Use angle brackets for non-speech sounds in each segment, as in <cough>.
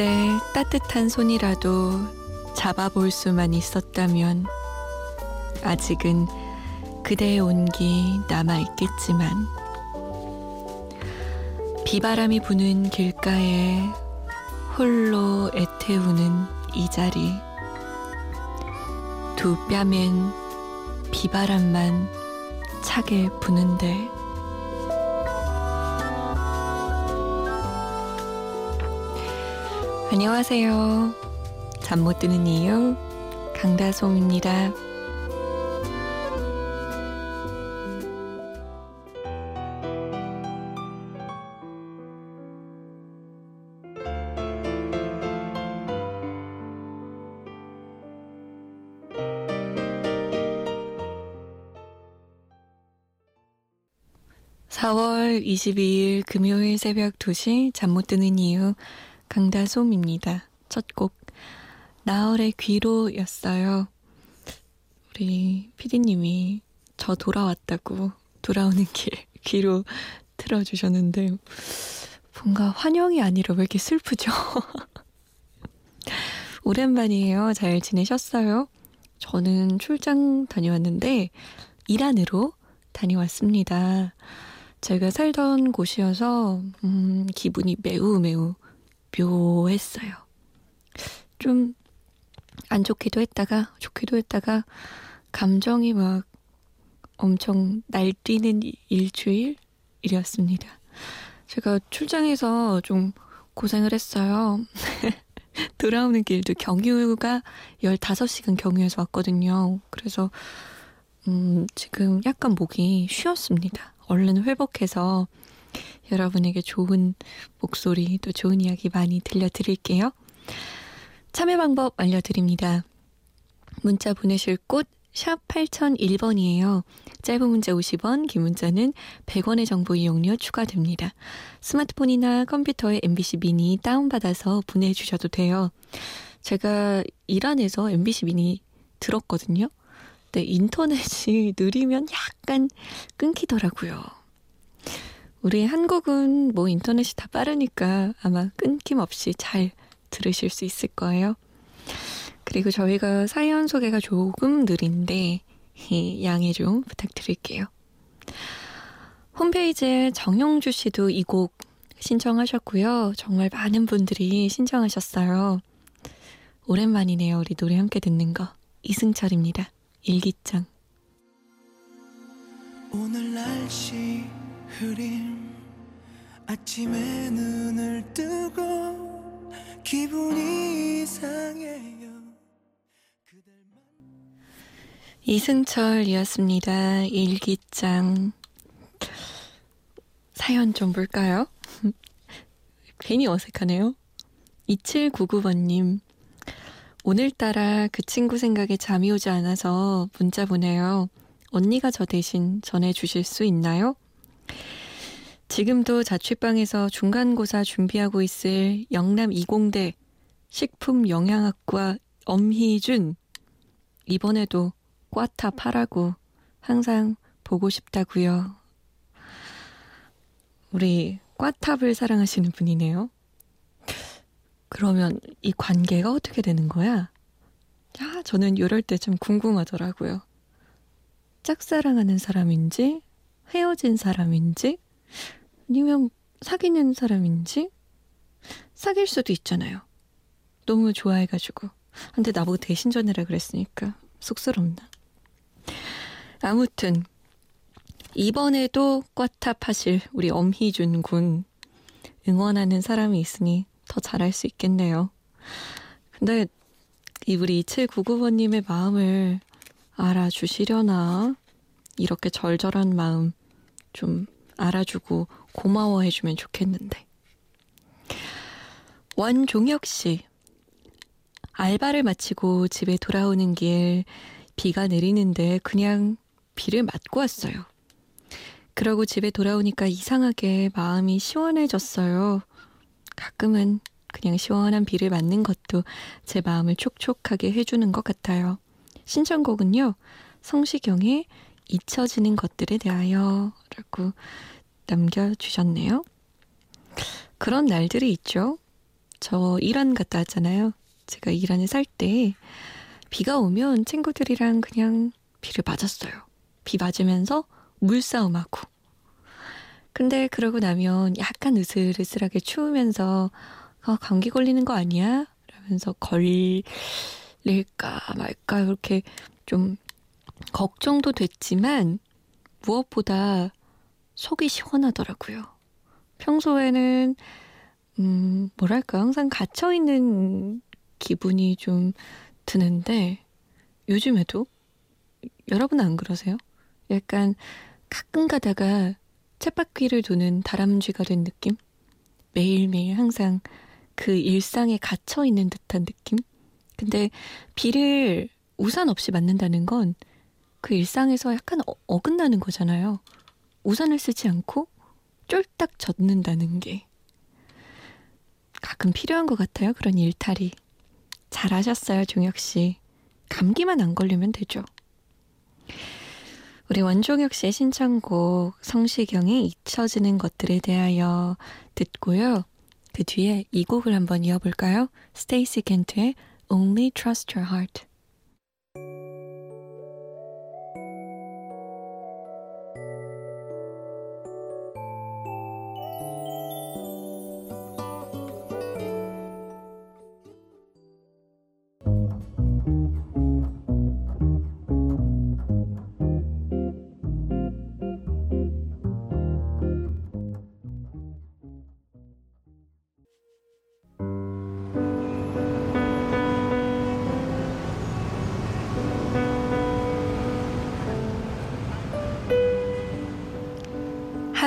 그대의 따뜻한 손이라도 잡아볼 수만 있었다면 아직은 그대의 온기 남아있겠지만 비바람이 부는 길가에 홀로 애태우는 이 자리. 두 뺨엔 비바람만 차게 부는데 안녕하세요. 잠 못 드는 이유 강다솜입니다. 4월 22일 금요일 새벽 2시 잠 못 드는 이유 강다솜입니다. 첫 곡 나얼의 귀로였어요. 우리 피디님이 저 돌아왔다고 돌아오는 길 <laughs> 귀로 틀어주셨는데 뭔가 환영이 아니라 왜 이렇게 슬프죠? <laughs> 오랜만이에요. 잘 지내셨어요? 저는 출장 다녀왔는데 일안으로 다녀왔습니다. 제가 살던 곳이어서 음, 기분이 매우 매우 묘했어요. 좀 안 좋기도 했다가 좋기도 했다가 감정이 막 엄청 날뛰는 일주일이었습니다. 제가 출장에서 좀 고생을 했어요. <laughs> 돌아오는 길도 경유가 15시간 경유해서 왔거든요. 그래서 음, 지금 약간 목이 쉬었습니다. 얼른 회복해서 여러분에게 좋은 목소리 또 좋은 이야기 많이 들려드릴게요. 참여 방법 알려드립니다. 문자 보내실 곳 샵 8001번이에요. 짧은 문자 50원, 긴 문자는 100원의 정보 이용료 추가됩니다. 스마트폰이나 컴퓨터에 MBC 미니 다운받아서 보내주셔도 돼요. 제가 일안에서 MBC 미니 들었거든요. 근데 인터넷이 느리면 약간 끊기더라고요. 우리 한국은 뭐 인터넷이 다 빠르니까 아마 끊김없이 잘 들으실 수 있을 거예요. 그리고 저희가 사연 소개가 조금 느린데 양해 좀 부탁드릴게요. 홈페이지에 정영주 씨도 이 곡 신청하셨고요. 정말 많은 분들이 신청하셨어요. 오랜만이네요. 우리 노래 함께 듣는 거. 이승철입니다. 일기장. 오늘 날씨 흐림 아침에 눈을 뜨고 기분이 이상해요 이승철이었습니다. 일기장 사연 좀 볼까요? <laughs> 괜히 어색하네요. 2799번님 오늘따라 그 친구 생각에 잠이 오지 않아서 문자 보내요. 언니가 저 대신 전해주실 수 있나요? 지금도 자취방에서 중간고사 준비하고 있을 영남 20대 식품영양학과 엄희준. 이번에도 꽈탑 하라고 항상 보고 싶다고요. 우리 꽈탑을 사랑하시는 분이네요. 그러면 이 관계가 어떻게 되는 거야? 야, 저는 이럴 때 좀 궁금하더라고요. 짝사랑하는 사람인지, 헤어진 사람인지, 아니면 사귀는 사람인지 사귈 수도 있잖아요. 너무 좋아해가지고. 근데 나보고 대신 전해라 그랬으니까 쑥스럽나. 아무튼 이번에도 꽈탑 하실 우리 엄희준 군 응원하는 사람이 있으니 더 잘할 수 있겠네요. 근데 이 우리 2799번님의 마음을 알아주시려나 이렇게 절절한 마음 좀 알아주고 고마워해주면 좋겠는데. 원종혁 씨. 알바를 마치고 집에 돌아오는 길 비가 내리는데 그냥 비를 맞고 왔어요. 그러고 집에 돌아오니까 이상하게 마음이 시원해졌어요. 가끔은 그냥 시원한 비를 맞는 것도 제 마음을 촉촉하게 해주는 것 같아요. 신청곡은요, 성시경의 잊혀지는 것들에 대하여 라고 남겨주셨네요. 그런 날들이 있죠. 저 이란 갔다 왔잖아요. 제가 이란에 살 때 비가 오면 친구들이랑 그냥 비를 맞았어요. 비 맞으면서 물싸움하고. 근데 그러고 나면 약간 으슬으슬하게 추우면서 어, 감기 걸리는 거 아니야? 라면서 걸릴까 말까 이렇게 좀 걱정도 됐지만 무엇보다 속이 시원하더라고요. 평소에는 음, 뭐랄까 항상 갇혀 있는 기분이 좀 드는데 요즘에도 여러분 안 그러세요? 약간 가끔 가다가 쳇바퀴를 도는 다람쥐가 된 느낌? 매일매일 항상 그 일상에 갇혀 있는 듯한 느낌? 근데 비를 우산 없이 맞는다는 건 그 일상에서 약간 어, 어긋나는 거잖아요. 우산을 쓰지 않고 쫄딱 젖는다는 게. 가끔 필요한 것 같아요. 그런 일탈이. 잘하셨어요, 종혁 씨. 감기만 안 걸리면 되죠. 우리 원종혁 씨의 신청곡 성시경의 잊혀지는 것들에 대하여 듣고요. 그 뒤에 이 곡을 한번 이어볼까요? 스테이시 켄트의 Only Trust Your Heart.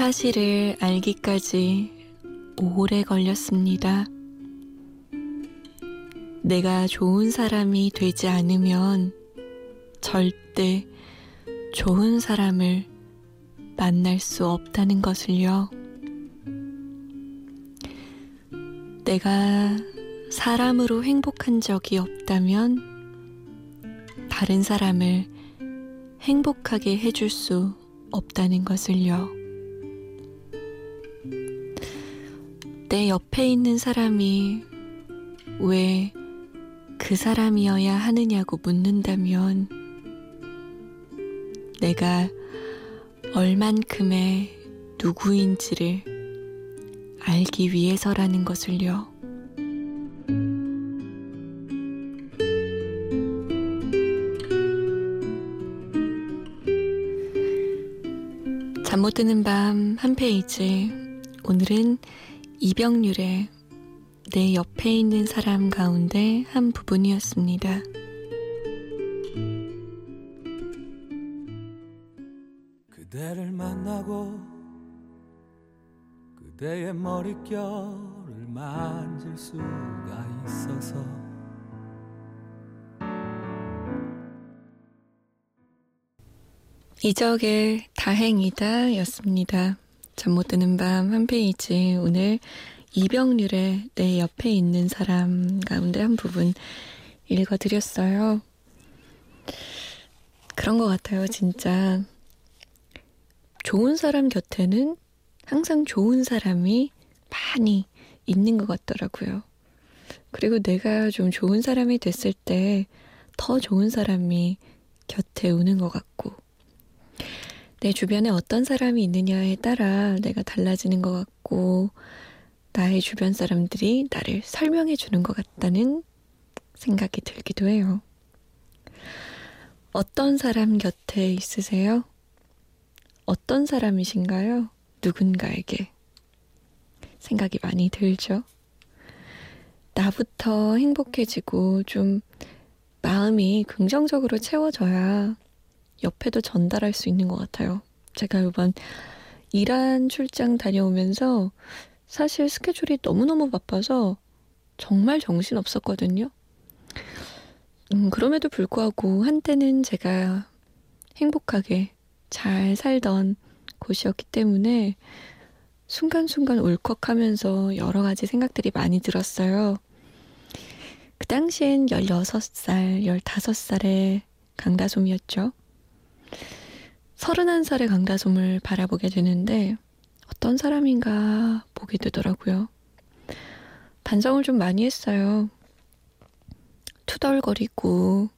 사실을 알기까지 오래 걸렸습니다. 내가 좋은 사람이 되지 않으면 절대 좋은 사람을 만날 수 없다는 것을요. 내가 사람으로 행복한 적이 없다면 다른 사람을 행복하게 해줄 수 없다는 것을요. 내 옆에 있는 사람이 왜 그 사람이어야 하느냐고 묻는다면 내가 얼만큼의 누구인지를 알기 위해서라는 것을요. 잠 못 드는 밤 한 페이지. 오늘은 이병률의 내 옆에 있는 사람 가운데 한 부분이었습니다. 그대를 만나고 그대의 머릿결을 만질 수가 있어서 이적의 다행이다 였습니다. 잠 못 드는 밤 한 페이지 오늘 이병률의 내 옆에 있는 사람 가운데 한 부분 읽어드렸어요. 그런 것 같아요, 진짜. 좋은 사람 곁에는 항상 좋은 사람이 많이 있는 것 같더라고요. 그리고 내가 좀 좋은 사람이 됐을 때 더 좋은 사람이 곁에 오는 것 같고, 내 주변에 어떤 사람이 있느냐에 따라 내가 달라지는 것 같고, 나의 주변 사람들이 나를 설명해 주는 것 같다는 생각이 들기도 해요. 어떤 사람 곁에 있으세요? 어떤 사람이신가요? 누군가에게. 생각이 많이 들죠? 나부터 행복해지고 좀 마음이 긍정적으로 채워져야 옆에도 전달할 수 있는 것 같아요. 제가 이번 이란 출장 다녀오면서 사실 스케줄이 너무너무 바빠서 정말 정신 없었거든요. 음, 그럼에도 불구하고 한때는 제가 행복하게 잘 살던 곳이었기 때문에 순간순간 울컥하면서 여러 가지 생각들이 많이 들었어요. 그 당시엔 16살, 15살의 강다솜이었죠. 31살의 강다솜을 바라보게 되는데 어떤 사람인가 보게 되더라고요. 반성을 좀 많이 했어요. 투덜거리고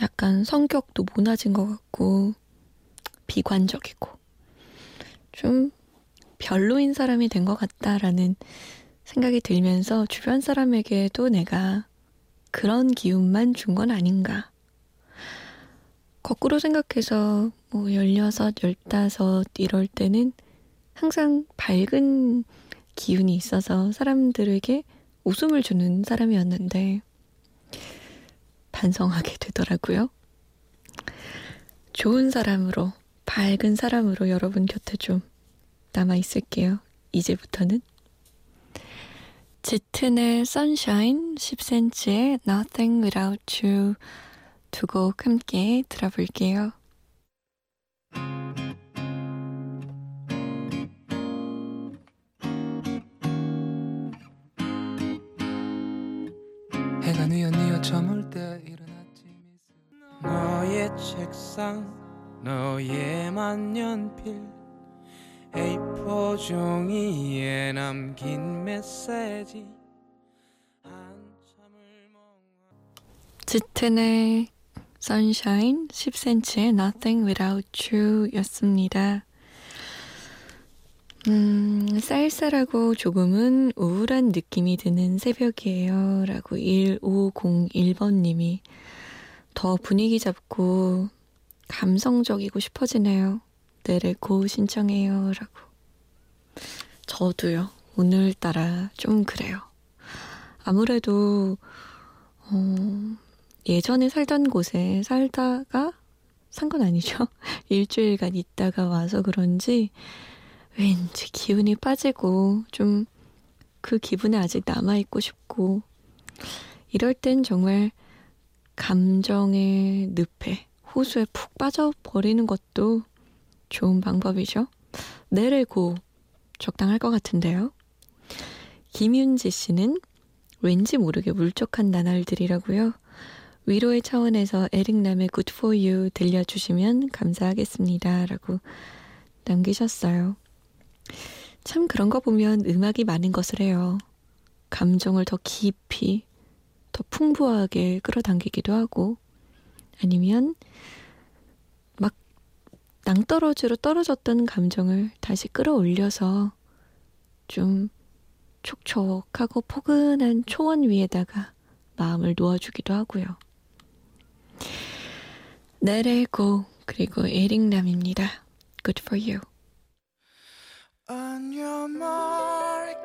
약간 성격도 모나진 것 같고 비관적이고 좀 별로인 사람이 된 것 같다라는 생각이 들면서 주변 사람에게도 내가 그런 기운만 준 건 아닌가. 거꾸로 생각해서 뭐 16, 15 이럴 때는 항상 밝은 기운이 있어서 사람들에게 웃음을 주는 사람이었는데 반성하게 되더라고요. 좋은 사람으로, 밝은 사람으로 여러분 곁에 좀 남아 있을게요. 이제부터는. 짙은의 Sunshine, 10cm의 Nothing Without You 두 곡 함께 들어볼게요. 해가 뉘어 뉘어 저물 때 일어난 너의 책상 너의 만년필 A4 종이에 남긴 메시지 짙은의 Sunshine 10cm의 Nothing Without You 였습니다. 음, 쌀쌀하고 조금은 우울한 느낌이 드는 새벽이에요. 라고 1501번님이 더 분위기 잡고 감성적이고 싶어지네요. 내래고 신청해요. 라고. 저도요. 오늘따라 좀 그래요. 아무래도, 어, 예전에 살던 곳에 살다가 산 건 아니죠. <laughs> 일주일간 있다가 와서 그런지 왠지 기운이 빠지고 좀 그 기분에 아직 남아있고 싶고 이럴 땐 정말 감정의 늪에 호수에 푹 빠져버리는 것도 좋은 방법이죠. 내래고 적당할 것 같은데요. 김윤지 씨는 왠지 모르게 울적한 나날들이라고요. 위로의 차원에서 에릭남의 Good For You 들려주시면 감사하겠습니다. 라고 남기셨어요. 참 그런 거 보면 음악이 많은 것을 해요. 감정을 더 깊이, 더 풍부하게 끌어당기기도 하고, 아니면 막 낭떠러지로 떨어졌던 감정을 다시 끌어올려서 좀 촉촉하고 포근한 초원 위에다가 마음을 놓아주기도 하고요. 내레고 그리고 에릭남입니다. Good for you. On your mark,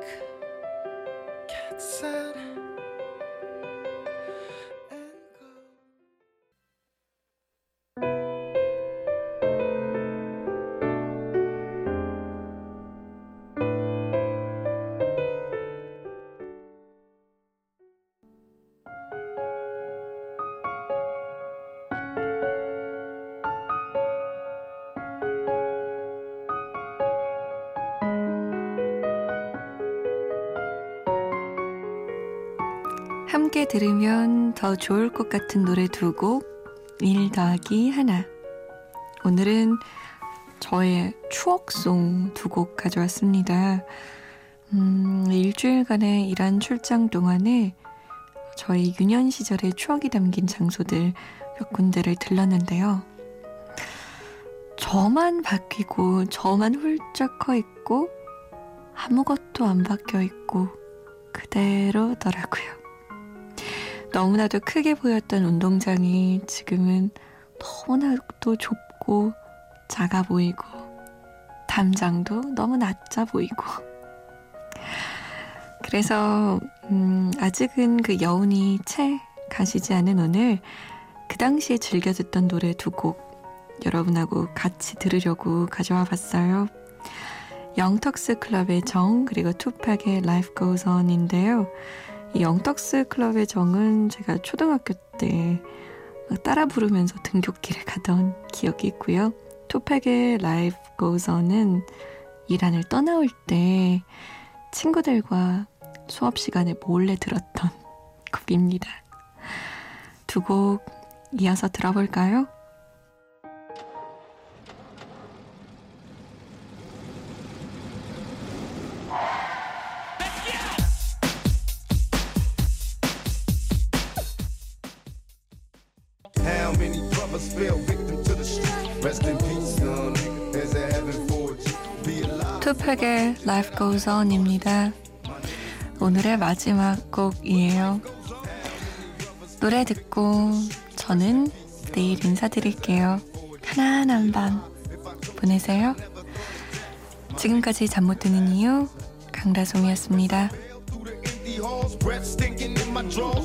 get set. 함께 들으면 더 좋을 것 같은 노래 두 곡, 1 더하기 하나. 오늘은 저의 추억송 두 곡 가져왔습니다. 음, 일주일간의 이란 출장 동안에 저희 유년 시절의 추억이 담긴 장소들 몇 군데를 들렀는데요. 저만 바뀌고, 저만 훌쩍 커 있고, 아무것도 안 바뀌어 있고, 그대로더라고요. 너무나도 크게 보였던 운동장이 지금은 너무나도 좁고 작아 보이고 담장도 너무 낮아 보이고 그래서 음, 아직은 그 여운이 채 가시지 않은 오늘 그 당시에 즐겨 듣던 노래 두 곡 여러분하고 같이 들으려고 가져와 봤어요. 영턱스 클럽의 정 그리고 투팍의 Life Goes On인데요. 이 영턱스 클럽의 정은 제가 초등학교 때 따라 부르면서 등굣길을 가던 기억이 있고요. 투팍의 Life Goes On은 이란을 떠나올 때 친구들과 수업 시간에 몰래 들었던 <laughs> 곡입니다. 두 곡 이어서 들어볼까요? 투팩의 Life Goes On입니다. 오늘의 마지막 곡이에요. 노래 듣고 저는 내일 인사드릴게요. 편안한 밤 보내세요. 지금까지 잠 못 드는 이유 강다솜이었습니다.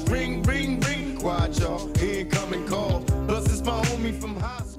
Ring. Quiet, y'all. Incoming call. Plus, it's my homie from high